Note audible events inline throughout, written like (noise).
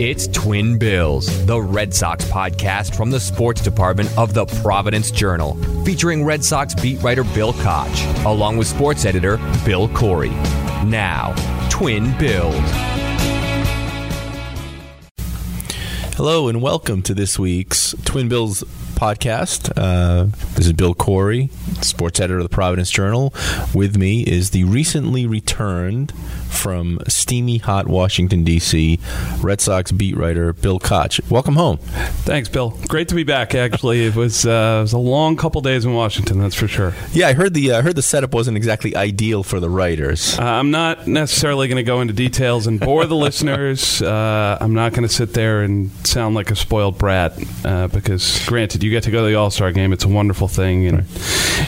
It's Twin Bills, the Red Sox podcast from the sports department of the Providence Journal, featuring Red Sox beat writer Bill Koch, along with sports editor Bill Corey. Now, Twin Bills. Hello and welcome to this week's Twin Bills podcast. Uh, this is Bill Corey, sports editor of the Providence Journal. With me is the recently returned from steamy hot Washington, D.C., Red Sox beat writer Bill Koch. Welcome home. Thanks, Bill. Great to be back. Actually, it was, uh, it was a long couple days in Washington. That's for sure. Yeah, I heard the uh, I heard the setup wasn't exactly ideal for the writers. Uh, I'm not necessarily going to go into details and bore the (laughs) listeners. Uh, I'm not going to sit there and sound like a spoiled brat uh, because, granted, you get to go to the All Star game. It's a wonderful thing, and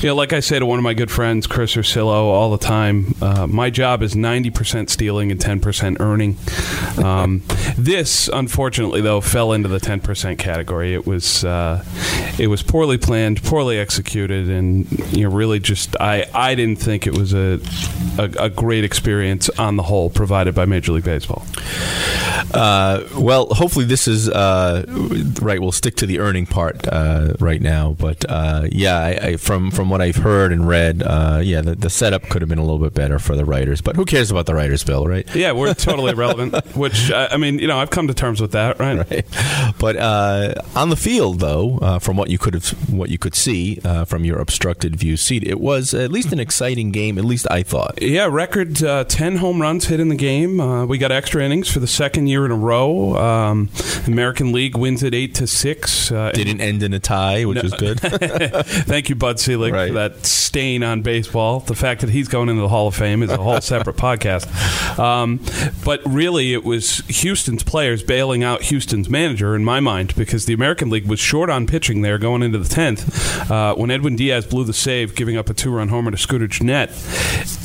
you know, like I say to one of my good friends, Chris Ursillo, all the time, uh, my job is 90 percent stealing and 10 percent earning. Um, this, unfortunately, though, fell into the 10 percent category. It was uh, it was poorly planned, poorly executed, and you know, really just I I didn't think it was a a, a great experience on the whole provided by Major League Baseball. Uh, well, hopefully this is uh, right. We'll stick to the earning part uh, right now, but uh, yeah, I, I, from from what I've heard and read, uh, yeah, the, the, setup could have been a little bit better for the writers. But who cares about the writers' bill, right? Yeah, we're (laughs) totally irrelevant. Which I mean, you know, I've come to terms with that, right? right. But uh, on the field, though, from what you could have, what you could see from your obstructed view seat, it was at least an exciting game. At least I thought. Yeah, record ten home runs hit in the game. we got extra innings for the second year in a row. Um, American League wins it eight to six. Uh, Didn't end in a tie, which no. was good. (laughs) Thank you, Bud Selig, right. for that stain on baseball. The fact that he's going into the Hall of Fame is a whole (laughs) separate podcast. Um, but really, it was Houston's players bailing out Houston's manager, in my mind, because the American League was short on pitching there going into the tenth. Uh, when Edwin Diaz blew the save, giving up a two-run homer to Scooter Gennett,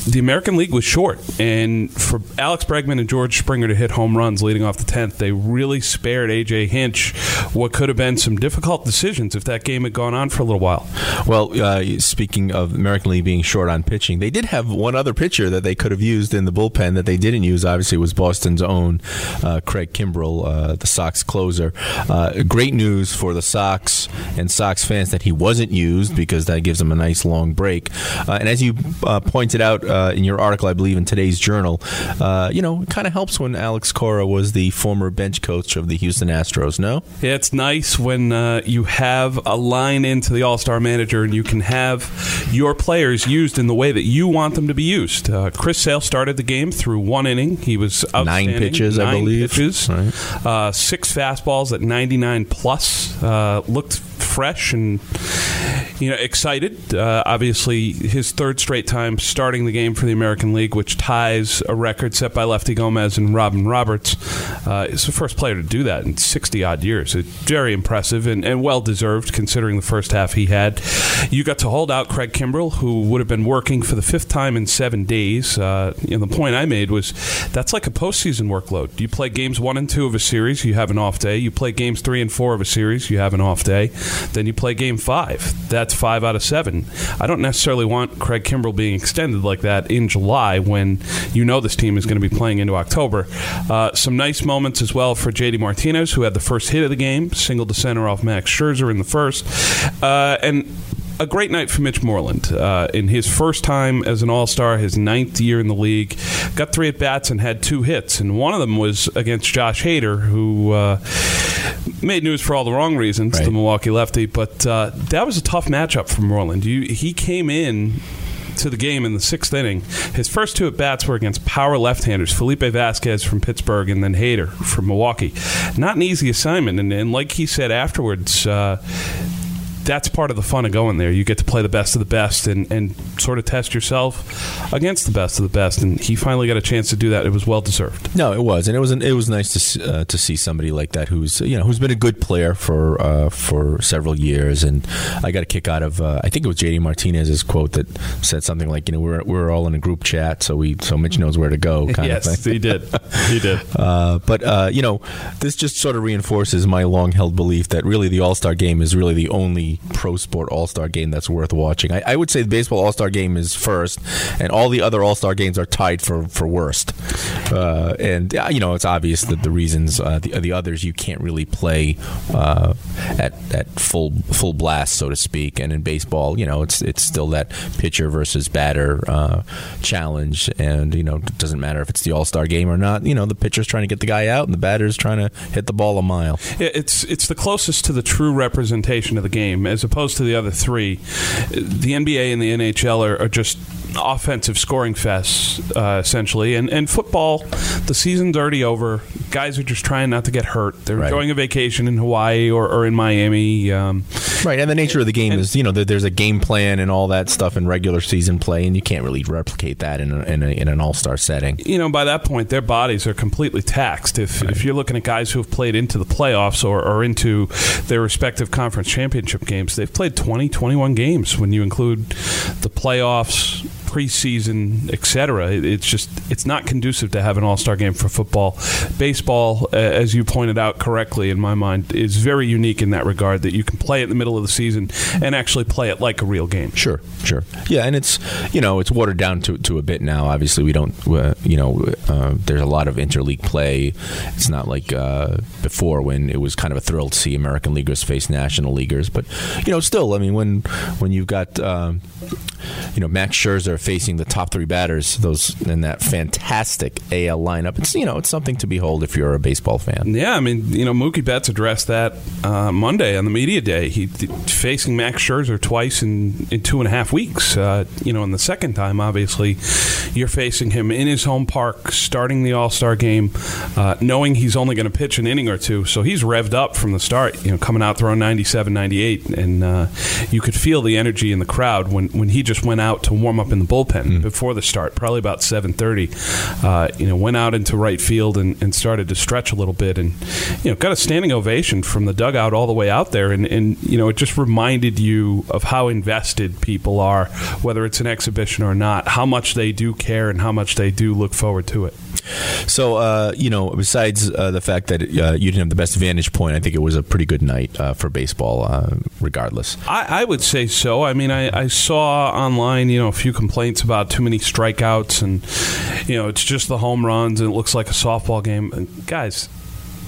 the American League was short, and for Alex Bregman and George Springer to hit home runs leading off the tenth, they really spared AJ Hinch what could have been some difficult decisions if that game had gone on for a little while. Well, uh, speaking of American League being short on pitching, they did have one other pitcher that they could have used in the bullpen that they didn't use. Obviously, was Boston's own uh, Craig Kimbrel, uh, the Sox closer. Uh, great news for the Sox and Sox fans that he wasn't used because that gives them a nice long break. Uh, and as you uh, pointed out in your article, I believe in today's journal, you know, it kind of helps when Alex Cora was the former bench coach of the Houston Astros. No, yeah, it's nice when uh, you have a line into the All Star manager and you can have your players used in the way that you want them to be used. Uh, Chris Sale started the game through one inning. He was nine pitches, nine I believe, pitches, right. uh, six fastballs at ninety nine plus. Uh, looked fresh and you know excited. Uh, obviously, his third straight time starting the game for the American League, which ties a record set by Lefty Gomez and Robin Roberts. Uh, is the first player to do that in 60 odd years. It's very impressive and, and well deserved considering the first half he had. You got to hold out Craig Kimbrel, who would have been working for the fifth time in seven days. Uh, and the point I made was that's like a postseason workload. You play games one and two of a series, you have an off day. You play games three and four of a series, you have an off day. Then you play game five. That's five out of seven. I don't necessarily want Craig Kimbrel being extended like that in July when you know this team is going to be playing into October. Uh, some nice moments as well for JD Martinez, who had the first hit of the game, single to center off Max Scherzer in the first. Uh, and a great night for Mitch Moreland uh, in his first time as an All Star, his ninth year in the league. Got three at bats and had two hits, and one of them was against Josh Hader, who uh, made news for all the wrong reasons, right. the Milwaukee lefty. But uh, that was a tough matchup for Moreland. You, he came in to the game in the sixth inning. His first two at bats were against power left-handers, Felipe Vasquez from Pittsburgh and then Hader from Milwaukee. Not an easy assignment, and, and like he said afterwards. Uh, that's part of the fun of going there. You get to play the best of the best and, and sort of test yourself against the best of the best. And he finally got a chance to do that. It was well deserved. No, it was, and it was an, it was nice to see, uh, to see somebody like that who's you know who's been a good player for uh, for several years. And I got a kick out of uh, I think it was JD Martinez's quote that said something like you know we're we're all in a group chat, so we so Mitch knows where to go. (laughs) Kind yes, of thing. he did. He did. (laughs) Uh, but uh, you know, this just sort of reinforces my long-held belief that really the All Star Game is really the only pro sport All Star Game that's worth watching. I, I would say the baseball All Star Game is first, and all the other All Star games are tied for for worst. Uh, and you know, it's obvious that the reasons uh, the, the others you can't really play uh, at at full full blast, so to speak. And in baseball, you know, it's it's still that pitcher versus batter uh, challenge, and you know, it doesn't matter if it's the All Star Game or not. You know, the pitcher's trying to get the guy out, and the batter's trying to hit the ball a mile. It's it's the closest to the true representation of the game, as opposed to the other three. The NBA and the NHL are, are just offensive scoring fests, uh, essentially. And, and football, the season's already over. Guys are just trying not to get hurt. They're Right. enjoying a vacation in Hawaii or, or in Miami. Um, Right, and the nature of the game And- is, you know, there's a game plan and all that stuff in regular season play, and you can't really replicate that in, a, in, a, in an all star setting. you know, by that point, their bodies are completely taxed. If, if you're looking at guys who have played into the playoffs or, or into their respective conference championship games, they've played 20, 21 games when you include the playoffs, preseason, etc. It's just it's not conducive to have an all-star game for football. Baseball, uh, as you pointed out correctly, in my mind, is very unique in that regard that you can play it in the middle of the season and actually play it like a real game. Sure, sure. Yeah, and it's you know it's watered down to, to a bit now. Obviously, we don't uh, you know uh, there's a lot of interleague play. It's not like uh, before when it was kind of a thrill to see American leaguers face national leaguers. But you know, still, I mean, when when you've got um, you know Max Scherzer facing the top three batters, those in that fantastic AL lineup, it's you know it's something to behold if you're a baseball fan. Yeah, I mean, you know, Mookie Betts addressed that uh, Monday on the media day. He facing Max Scherzer twice in, in two and a half weeks. Uh, you know, and the second time, obviously, you're facing him in his home park, starting the All Star game, uh, knowing he's only going to pitch an inning or two. So he's revved up from the start. You know, coming out throwing 97, 98, and uh, you could feel the energy in the crowd when, when he just went out to warm up in the bullpen before the start, probably about 7:30. Uh, you know, went out into right field and, and started to stretch a little bit, and you know, got a standing ovation from the dugout all the way out there, and, and you know, it just reminded you of how invested people are, whether it's an exhibition or not, how much they do care and how much they do look forward to it. So, uh, you know, besides uh, the fact that uh, you didn't have the best vantage point, I think it was a pretty good night uh, for baseball, uh, regardless. I, I would say so. I mean, I, I saw online, you know, a few complaints about too many strikeouts, and you know, it's just the home runs, and it looks like a softball game. And guys,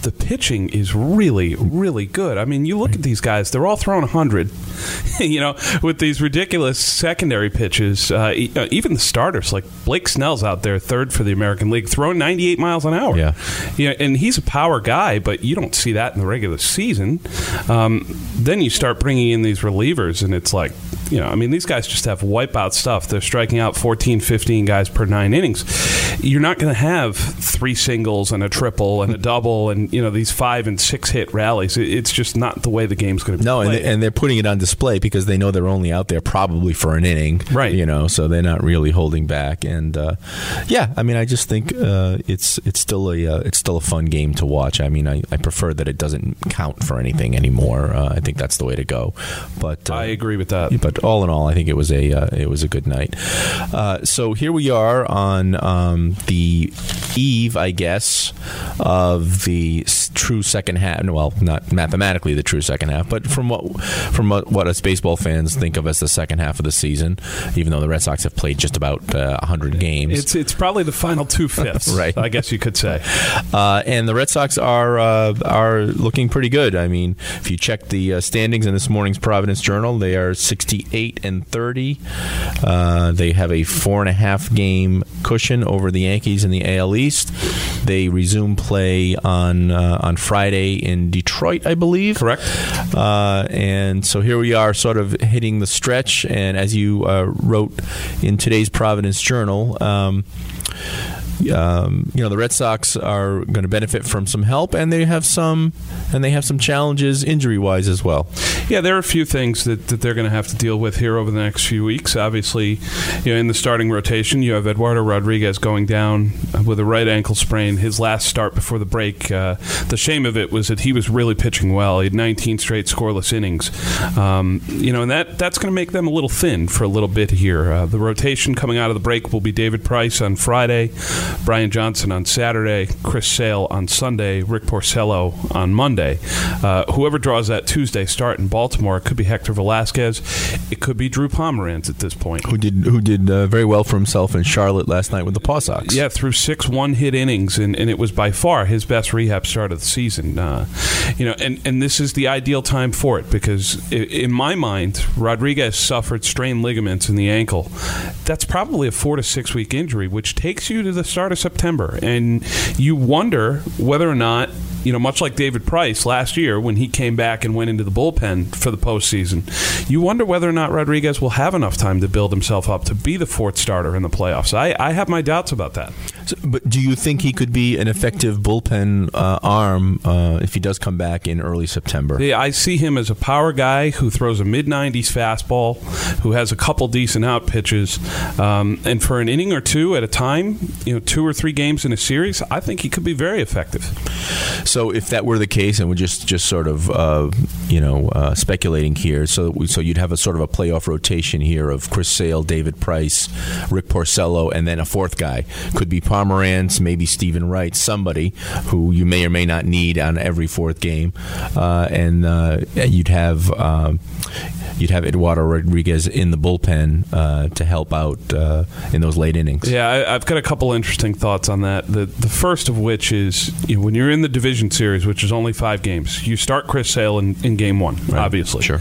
the pitching is really, really good. I mean, you look at these guys; they're all throwing hundred. (laughs) you know, with these ridiculous secondary pitches, uh, uh, even the starters like Blake Snell's out there, third for the American League, throwing ninety-eight miles an hour. Yeah. Yeah, and he's a power guy, but you don't see that in the regular season. Um, then you start bringing in these relievers, and it's like, you know, I mean, these guys just have wipeout stuff. They're striking out 14, 15 guys per nine innings. You're not going to have three singles and a triple and a double and, you know, these five and six hit rallies. It's just not the way the game's going to be No, and, played. they, and they're putting it on display because they know they're only out there probably for an inning, Right. You know, so they're not really holding back. And uh, yeah, I mean, I just think uh, it's it's still a uh, it's still a fun game to watch. I mean, I, I prefer that it doesn't count for anything anymore. Uh, I think that's the way to go. But uh, I agree with that. but all in all, I think it was a uh, it was a good night. Uh, so here we are on um, the eve, I guess, of the true second half. Well, not mathematically the true second half, but from what from what, what us baseball fans think of as the second half of the season. Even though the Red Sox have played just about uh, hundred games, It's it's probably the final two fifths, (laughs) Right. I guess you could say. uh, and the Red Sox are uh, are looking pretty good. I mean, if you check the uh, standings in this morning's Providence Journal, they are 68 and 30. Uh, they have a four and a half game cushion over the Yankees in the AL East. They resume play on uh, on Friday in Detroit, I believe. Correct. Uh, and so here we are, sort of hitting the stretch. And as you uh, wrote in today's Providence Journal. Um, um, you know the Red Sox are going to benefit from some help, and they have some, and they have some challenges injury wise as well. Yeah, there are a few things that, that they're going to have to deal with here over the next few weeks. Obviously, you know, in the starting rotation, you have Eduardo Rodriguez going down with a right ankle sprain. His last start before the break, uh, the shame of it was that he was really pitching well. He had 19 straight scoreless innings. Um, you know, and that that's going to make them a little thin for a little bit here. Uh, the rotation coming out of the break will be David Price on Friday, Brian Johnson on Saturday, Chris Sale on Sunday, Rick Porcello on Monday. Uh, whoever draws that Tuesday start in Baltimore, it could be Hector Velazquez, it could be Drew Pomeranz at this point. Who did who did uh, very well for himself in Charlotte last night with the Paw Sox? Yeah, through six one-hit innings, and, and it was by far his best rehab start of the season. Uh, you know, and, and this is the ideal time for it because in my mind, Rodriguez suffered strained ligaments in the ankle. That's probably a four to six week injury, which takes you to the start of September, and you wonder whether or not. You know, much like David Price last year when he came back and went into the bullpen for the postseason, you wonder whether or not Rodriguez will have enough time to build himself up to be the fourth starter in the playoffs. I, I have my doubts about that. So- but do you think he could be an effective bullpen uh, arm uh, if he does come back in early September? Yeah, I see him as a power guy who throws a mid 90s fastball, who has a couple decent out pitches, um, and for an inning or two at a time, you know, two or three games in a series, I think he could be very effective. So if that were the case, and we're just just sort of uh, you know uh, speculating here, so so you'd have a sort of a playoff rotation here of Chris Sale, David Price, Rick Porcello, and then a fourth guy could be Pomeranz, maybe Stephen Wright, somebody who you may or may not need on every fourth game, uh, and uh, you'd have. Um, You'd have Eduardo Rodriguez in the bullpen uh, to help out uh, in those late innings. Yeah, I, I've got a couple interesting thoughts on that. The the first of which is you know, when you're in the division series, which is only five games, you start Chris Sale in, in game one, obviously. Sure.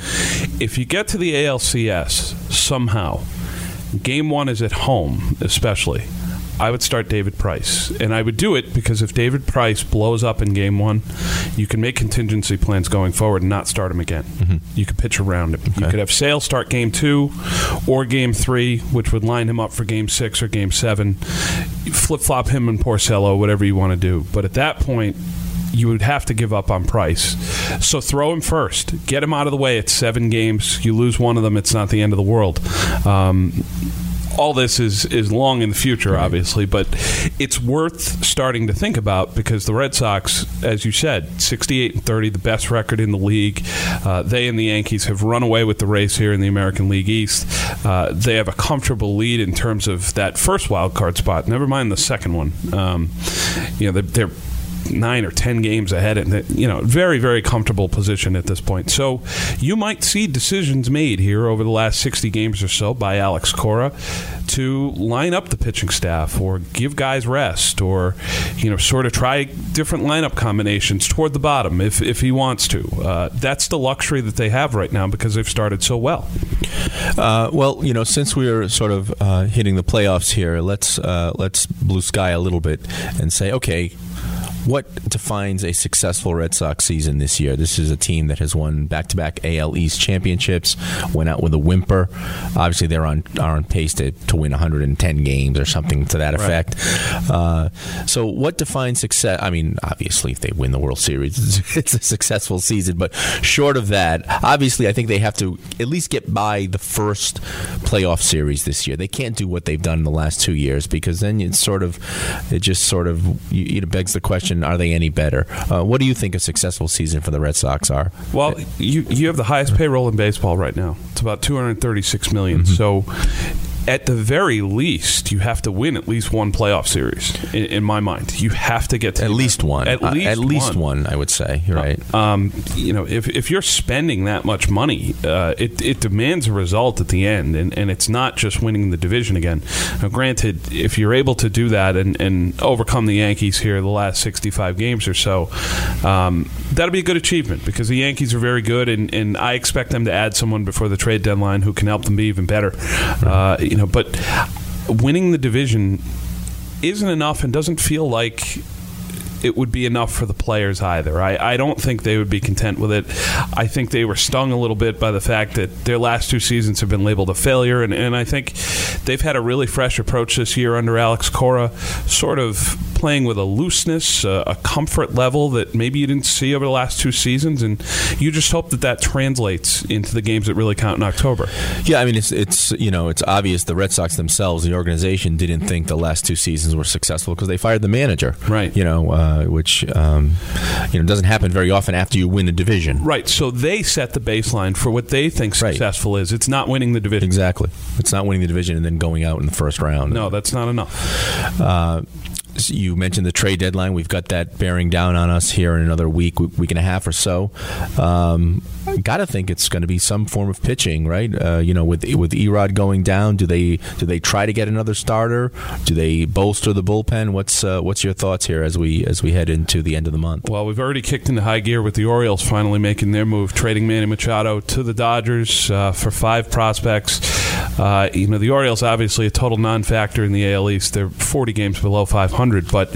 If you get to the ALCS somehow, game one is at home, especially. I would start David Price, and I would do it because if David Price blows up in Game One, you can make contingency plans going forward and not start him again. Mm-hmm. You could pitch around him. You could have Sale start Game Two or Game Three, which would line him up for Game Six or Game Seven. Flip flop him and Porcello, whatever you want to do. But at that point, you would have to give up on Price. So throw him first. Get him out of the way. It's seven games. You lose one of them, it's not the end of the world. Um, all this is is long in the future, obviously, but it's worth starting to think about because the Red Sox, as you said, sixty-eight and thirty, the best record in the league. Uh, they and the Yankees have run away with the race here in the American League East. Uh, they have a comfortable lead in terms of that first wild card spot. Never mind the second one. Um, you know, they're, they're nine or ten games ahead, and you know, very very comfortable position at this point. So you might see decisions made here over the last sixty games or so by Alex Cora to line up the pitching staff or give guys rest or you know sort of try different lineup combinations toward the bottom if if he wants to. Uh, that's the luxury that they have right now because they've started so well. Uh, well, you know, since we're sort of uh, hitting the playoffs here, let's uh, let's blue sky a little bit and say, okay. What defines a successful Red Sox season this year? This is a team that has won back-to-back AL East championships. Went out with a whimper. Obviously, they're on are on pace to, to win 110 games or something to that effect. Uh, so, what defines success? I mean, obviously, if they win the World Series, (laughs) it's, it's a successful season. But short of that, obviously, I think they have to at least get by the first playoff series this year. They can't do what they've done in the last two years because then it's sort of it just sort of you, it begs the question: Are they any better? Uh, what do you think a successful season for the Red Sox are? Well, you you have the highest payroll in baseball right now. It's about 236 million. So at the very least, you have to win at least one playoff series. In, in my mind, you have to get to At least one. At Uh, least, at least one. one. I would say. You're right. Um, you know, if, if you're spending that much money, uh, it, it demands a result at the end, and, and it's not just winning the division again. Now, granted, if you're able to do that and, and overcome the Yankees here the last 65 games or so, um, that'll be a good achievement because the Yankees are very good, and, and I expect them to add someone before the trade deadline who can help them be even better. Uh, you know, but winning the division isn't enough and doesn't feel like it would be enough for the players either. I, I don't think they would be content with it. I think they were stung a little bit by the fact that their last two seasons have been labeled a failure, and, and I think they've had a really fresh approach this year under Alex Cora, sort of playing with a looseness, uh, a comfort level that maybe you didn't see over the last two seasons, and you just hope that that translates into the games that really count in October. Yeah, I mean it's it's you know it's obvious the Red Sox themselves, the organization, didn't think the last two seasons were successful because they fired the manager, Right. You know, uh, which um, you know doesn't happen very often after you win a division. Right, so they set the baseline for what they think Right. successful is. It's not winning the division. Exactly, it's not winning the division and then going out in the first round. No, that's not enough. Uh, you mentioned the trade deadline. We've got that bearing down on us here in another week, week and a half or so. Um, Got to think it's going to be some form of pitching, right? Uh, you know, with with Erod going down, do they do they try to get another starter? Do they bolster the bullpen? What's uh, what's your thoughts here as we as we head into the end of the month? Well, we've already kicked into high gear with the Orioles finally making their move, trading Manny Machado to the Dodgers uh, for five prospects. Uh, you know, the Orioles obviously a total non-factor in the AL East. They're 40 games below 500, but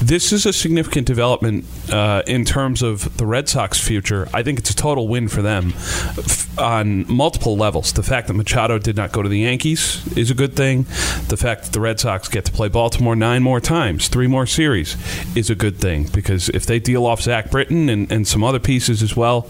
this is a significant development uh, in terms of the Red Sox future. I think it's a total win for them on multiple levels. The fact that Machado did not go to the Yankees is a good thing. The fact that the Red Sox get to play Baltimore nine more times, three more series, is a good thing because if they deal off Zach Britton and, and some other pieces as well,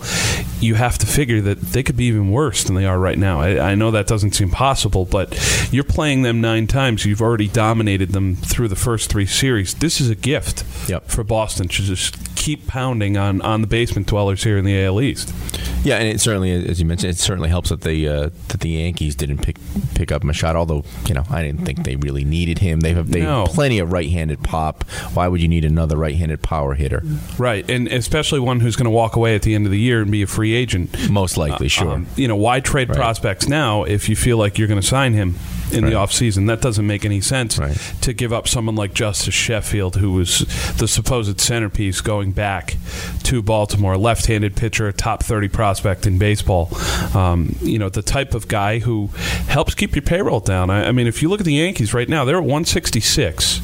you have to figure that they could be even worse than they are right now. I, I know that doesn't seem possible, but you're playing them nine times. You've already dominated them through the first three series. This is a gift Yep. for Boston to just keep pounding on, on the basement dwellers here in the AL East. Yeah, and it certainly, as you mentioned, it certainly helps that the uh, that the Yankees didn't pick pick up Machado. Although you know, I didn't think they really needed him. They have they No. have plenty of right-handed pop. Why would you need another right-handed power hitter? Right, and especially one who's going to walk away at the end of the year and be a free agent. Most likely, sure. Um, you know, why trade Right. prospects now if you feel like you're going to sign him in Right. the offseason? That doesn't make any sense Right. to give up someone like Justus Sheffield, who was the supposed centerpiece going back to Baltimore, left handed pitcher, top 30 prospect in baseball. Um, you know, the type of guy who helps keep your payroll down. I, I mean, if you look at the Yankees right now, they're at 166.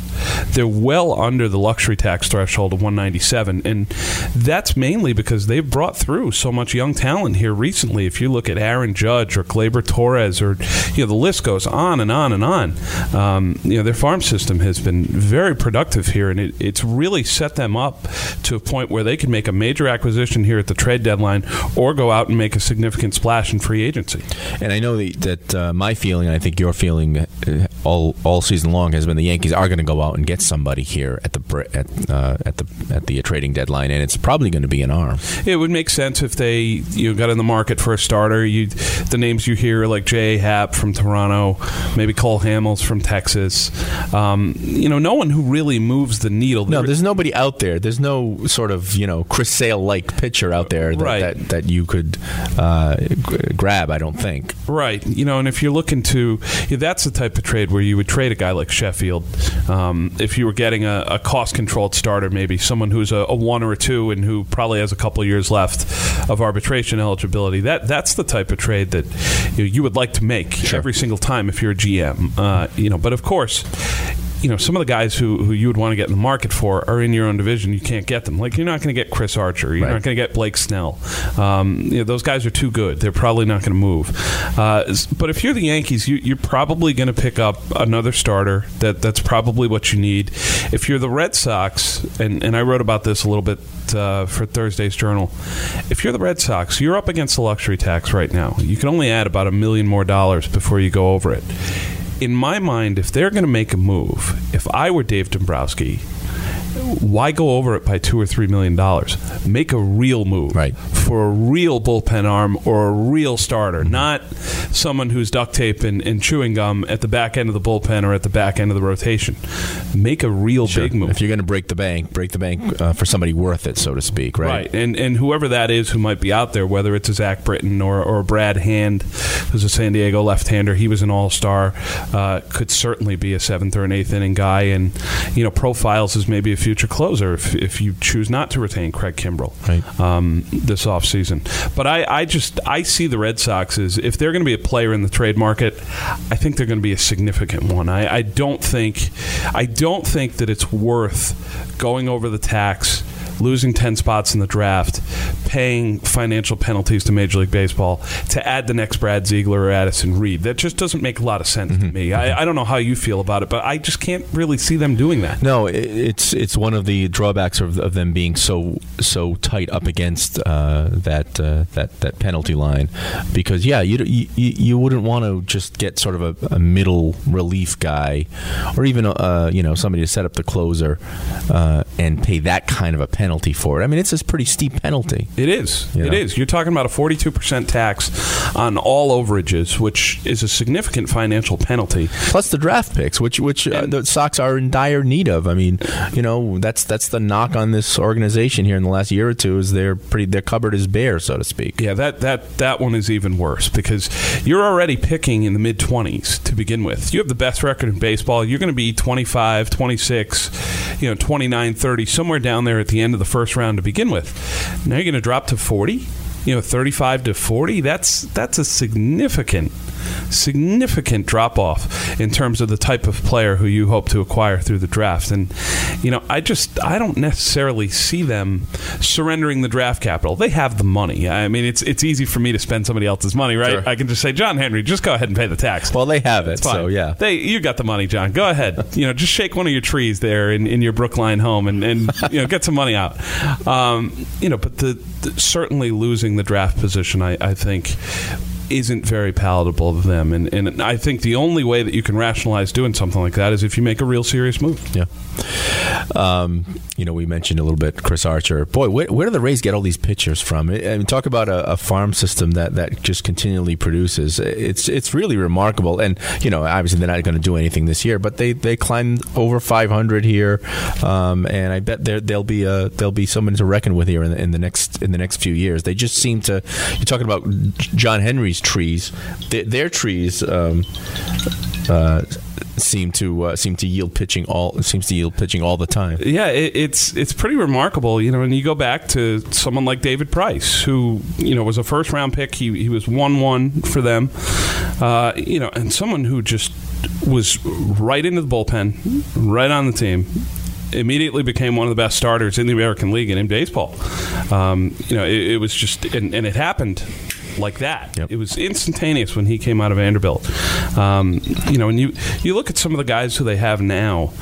They're well under the luxury tax threshold of 197, and that's mainly because they've brought through so much young talent here recently. If you look at Aaron Judge or Gleyber Torres, or you know the list goes on and on and on. Um, you know their farm system has been very productive here, and it, it's really set them up to a point where they can make a major acquisition here at the trade deadline, or go out and make a significant splash in free agency. And I know that, uh, my feeling, and I think your feeling, uh, all all season long has been the Yankees are going to go out and get somebody here at the at uh, at the at the trading deadline, and it's probably going to be an arm. It would make sense if they you got in the market for a starter. You, the names you hear like Jay Happ from Toronto, maybe Cole Hamels from Texas. Um, you know, no one who really moves the needle. No, there's nobody out there. There's no sort of you know Chris Sale like pitcher out there that Right. that, that you could uh, g- grab. I don't think. Right. You know, and if you're looking to, yeah, that's the type of trade where you would trade a guy like Sheffield. Um, if you were getting a, a cost controlled starter, maybe someone who's a, a one or a two and who probably has a couple of years left of arbitration eligibility, that that's the type of trade that you, know, you would like to make every single time if you're a GM. Uh, you know, but of course. You know, some of the guys who, who you would want to get in the market for are in your own division. You can't get them. Like, you're not going to get Chris Archer. You're Right. not going to get Blake Snell. Um, you know, those guys are too good. They're probably not going to move. Uh, but if you're the Yankees, you, you're probably going to pick up another starter. That that's probably what you need. If you're the Red Sox, and, and I wrote about this a little bit uh, for Thursday's Journal. If you're the Red Sox, you're up against the luxury tax right now. You can only add about a million more dollars before you go over it. In my mind, if they're going to make a move, if I were Dave Dombrowski, why go over it by two or three million dollars? Make a real move Right. for a real bullpen arm or a real starter, not someone who's duct tape and, and chewing gum at the back end of the bullpen or at the back end of the rotation. Make a real big move. If you're going to break the bank, break the bank uh, for somebody worth it, so to speak. Right. Right, and and whoever that is who might be out there, whether it's a Zach Britton or, or Brad Hand, who's a San Diego left-hander, he was an All-Star, uh, could certainly be a seventh or an eighth inning guy, and you know profiles as maybe a few future closer if, if you choose not to retain Craig Kimbrel Right. um, this offseason. But I, I just I see the Red Sox as if they're going to be a player in the trade market, I think they're going to be a significant one. I, I don't think I don't think that it's worth going over the tax losing 10 spots in the draft, paying financial penalties to Major League Baseball to add the next Brad Ziegler or Addison Reed. That just doesn't make a lot of sense to me. I, I don't know how you feel about it, but I just can't really see them doing that. No, it- it's it's one of the drawbacks of, of them being so so tight up against uh, that uh, that that penalty line, because yeah, you you, you wouldn't want to just get sort of a, a middle relief guy, or even uh, you know somebody to set up the closer uh, and pay that kind of a penalty for it. I mean, it's a pretty steep penalty. It is. You It know? is. You're talking about a 42% tax on all overages, which is a significant financial penalty. Plus the draft picks, which which uh, the Sox are in dire need of. I mean, you know, that's that's the knock on this organization here in the last year or two is they're pretty their cupboard is bare, so to speak. Yeah, that, that, that one is even worse because you're already picking in the mid 20s to begin with. You have the best record in baseball. You're going to be 25, 26, you know, 29, 30, somewhere down there at the end of the first round to begin with. Now you're going to drop to 40, you know, 35 to 40. That's that's a significant significant drop off in terms of the type of player who you hope to acquire through the draft. And you know, I just I don't necessarily see them surrendering the draft capital. They have the money. I mean, it's it's easy for me to spend somebody else's money, right? Sure. I can just say, John Henry, just go ahead and pay the tax. Well, they have it, so yeah. They, you got the money, John. Go ahead. (laughs) You know, just shake one of your trees there in, in your Brookline home and, and (laughs) you know get some money out. Um, you know, but the, the certainly losing the draft position, I, I think. Isn't very palatable to them, and, and I think the only way that you can rationalize doing something like that is if you make a real serious move. Yeah. Um, you know, we mentioned a little bit Chris Archer. Boy, where, where do the Rays get all these pitchers from? I mean, talk about a, a farm system that, that just continually produces. It's it's really remarkable. And you know, obviously they're not going to do anything this year, but they, they climbed over 500 here, um, and I bet there'll be a there'll be someone to reckon with here in the, in the next in the next few years. They just seem to. You're talking about John Henry's trees. Their, their trees. Um, uh, seem to uh, seem to yield pitching all seems to yield pitching all the time. Yeah, it, it's it's pretty remarkable, you know. And you go back to someone like David Price, who you know was a first round pick. He he was one one for them, uh, you know, and someone who just was right into the bullpen, right on the team. Immediately became one of the best starters in the American League and in baseball. Um, you know, it, it was just, and, and it happened like that. Yep. It was instantaneous when he came out of Vanderbilt. Um, you know, and you you look at some of the guys who they have now.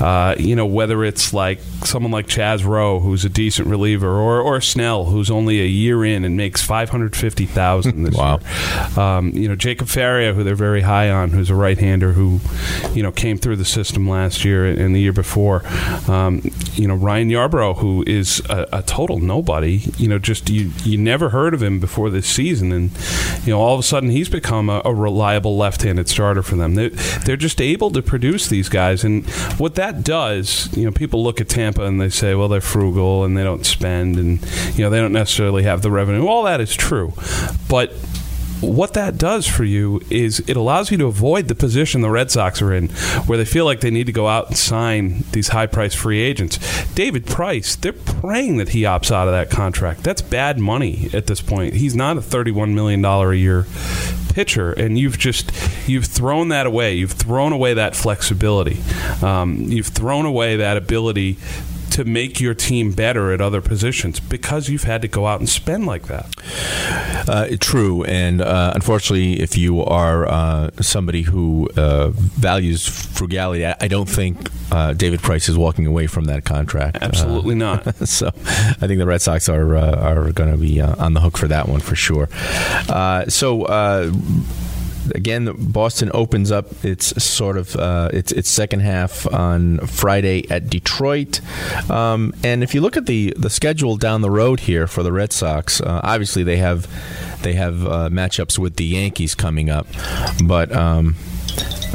Uh, you know, whether it's like someone like Chaz Roe, who's a decent reliever, or or Snell, who's only a year in and makes five hundred fifty thousand this (laughs) Wow. year. Um, you know, Jacob Faria, who they're very high on, who's a right-hander who, you know, came through the system last year and the year before. Um, you know, Ryan Yarbrough, who is a, a total nobody. You know, just you you never heard of him before this season, and you know, all of a sudden he's become a, a reliable left-handed starter for them. They're, they're just able to produce these guys, and what that does, you know, people look at Tampa and they say, well, they're frugal and they don't spend, and you know, they don't necessarily have the revenue. All that is true, but what that does for you is it allows you to avoid the position the Red Sox are in, where they feel like they need to go out and sign these high price free agents. David Price, they're praying that he opts out of that contract. That's bad money at this point. He's not a $31 million a year pitcher, and you've just you've thrown that away. You've thrown away that flexibility. Um, you've thrown away that ability to make your team better at other positions because you've had to go out and spend like that. Uh, true, and uh, unfortunately, if you are uh, somebody who uh, values frugality, I, I don't think uh, David Price is walking away from that contract. Absolutely not. Uh, (laughs) so, I think the Red Sox are uh, are going to be uh, on the hook for that one for sure. Uh, so. Again, Boston opens up its sort of uh, its its second half on Friday at Detroit, um, and if you look at the the schedule down the road here for the Red Sox, uh, obviously they have they have uh, matchups with the Yankees coming up, but. Um,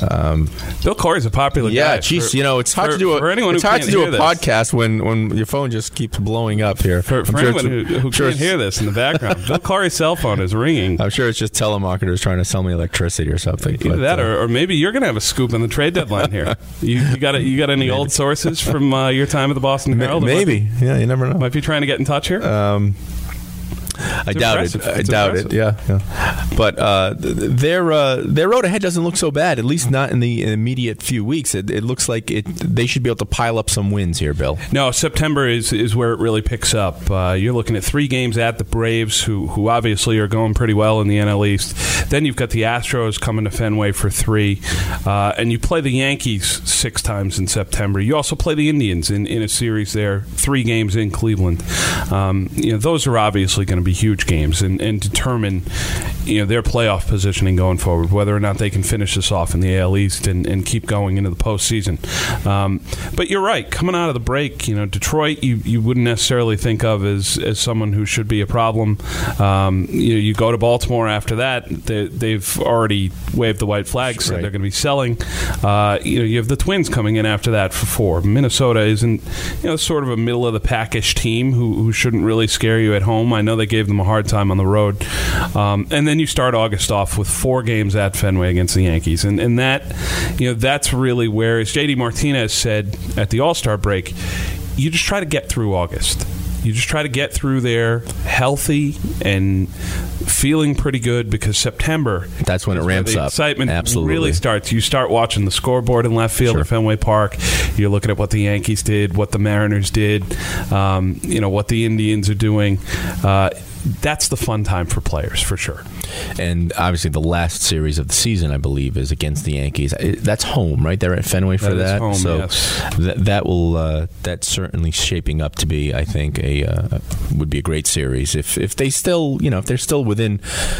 Um, Bill Corey's a popular yeah, guy. geez, For- you know it's hard for- to do a for anyone it's who hard can't to do a this. podcast when when your phone just keeps blowing up here. For, for sure anyone who, who sure can't hear this in the background, (laughs) Bill Corey's cell phone is ringing. I'm sure it's just telemarketers trying to sell me electricity or something. Either but, that, uh, or, or maybe you're going to have a scoop on the trade deadline here. (laughs) you, you got you got any old sources from uh, your time at the Boston Herald? maybe, yeah, you never know. might, might be trying to get in touch here. Um, I doubt it. I doubt it. Yeah, yeah. But uh, their uh, their road ahead doesn't look so bad. At least not in the immediate few weeks. It, it looks like it. They should be able to pile up some wins here, Bill. No, September is, is where it really picks up. Uh, you're looking at three games at the Braves, who who obviously are going pretty well in the NL East. Then you've got the Astros coming to Fenway for three, uh, and you play the Yankees six times in September. You also play the Indians in, in a series there, three games in Cleveland. Um, you know those are obviously going to be huge games and, and determine you know their playoff positioning going forward, whether or not they can finish this off in the AL East and, and keep going into the postseason. Um, but you're right, coming out of the break, you know Detroit, you, you wouldn't necessarily think of as, as someone who should be a problem. Um, you, you go to Baltimore after that, they, they've already waved the white flag, said Right. they're going to be selling. Uh, you know, you have the Twins coming in after that for four. Minnesota isn't, you know, sort of a middle of the packish team who, who shouldn't really scare you at home. I know they gave them a hard time on the road. Um, and then you start August off with four games at Fenway against the Yankees. And, and that, you know, that's really where, as JD Martinez said at the All Star break, you just try to get through August. You just try to get through there healthy and feeling pretty good because September That's when it ramps the up. Excitement Absolutely. really starts. You start watching the scoreboard in left field Sure. at Fenway Park. You're looking at what the Yankees did, what the Mariners did, um, you know what the Indians are doing. Uh, that's the fun time for players for sure. And obviously, the last series of the season, I believe, is against the Yankees. That's home, right? They're at Fenway for That that. home, so yes. that that will uh, that's certainly shaping up to be, I think, a uh, would be a great series if if they still, you know, if they're still within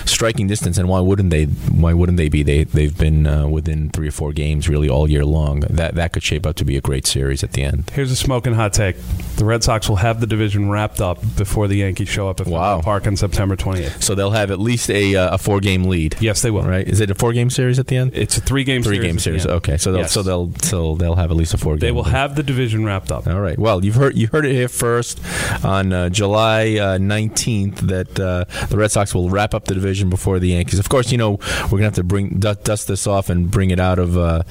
striking distance. And why wouldn't they? Why wouldn't they be? They they've been uh, within three or four games really all year long. That that could shape up to be a great series at the end. Here's a smoking hot take: the Red Sox will have the division wrapped up before the Yankees show up at Fenway Wow. Park on September 28th. So they'll have at least a uh, a four game lead. Yes, they will. Right? Is it a four game series at the end? It's a three-game Three series game series. Okay, so they'll Yes. so they'll so they'll have at least a four game. They will lead. have the division wrapped up. All right. Well, you've heard you heard it here first on uh, July nineteenth that uh, the Red Sox will wrap up the division before the Yankees. Of course, you know we're gonna have to bring dust this off and bring it out of uh,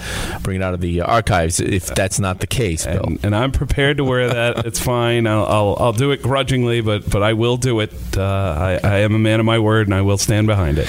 bring it out of the archives if that's not the case, Bill. and, and I'm prepared to wear that. (laughs) It's fine. I'll, I'll, I'll do it grudgingly, but but I will do it. Uh, I, I am a man of my word, and I will stand behind it.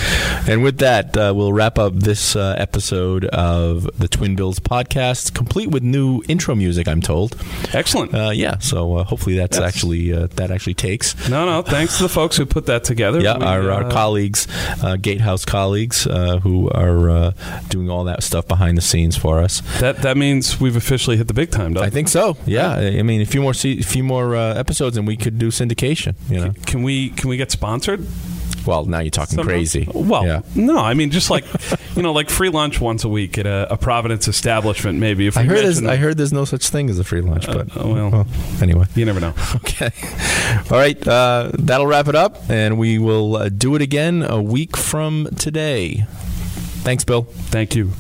And with that, uh, we'll wrap up this uh, episode of the Twin Bills podcast, complete with new intro music. I'm told. Excellent. Uh, yeah. So uh, hopefully that's Yes. actually uh, that actually takes. no, no. Thanks to the folks who put that together. Yeah, We, our, our uh, colleagues, uh, Gatehouse colleagues, uh, who are uh, doing all that stuff behind the scenes for us. That that means we've officially hit the big time, I think so. Yeah, I I mean, a few more, se- a few more uh, episodes, and we could do syndication. You know? Can we can we get sponsored? Well, now you're talking Somehow? crazy. Well, yeah. no. I mean, just like (laughs) you know, like free lunch once a week at a, a Providence establishment, maybe. If I heard there's, I heard there's no such thing as a free lunch, but uh, well. anyway. you never know. (laughs) Okay. All right. Uh, that'll wrap it up, and we will uh, do it again a week from today. Thanks, Bill. Thank you.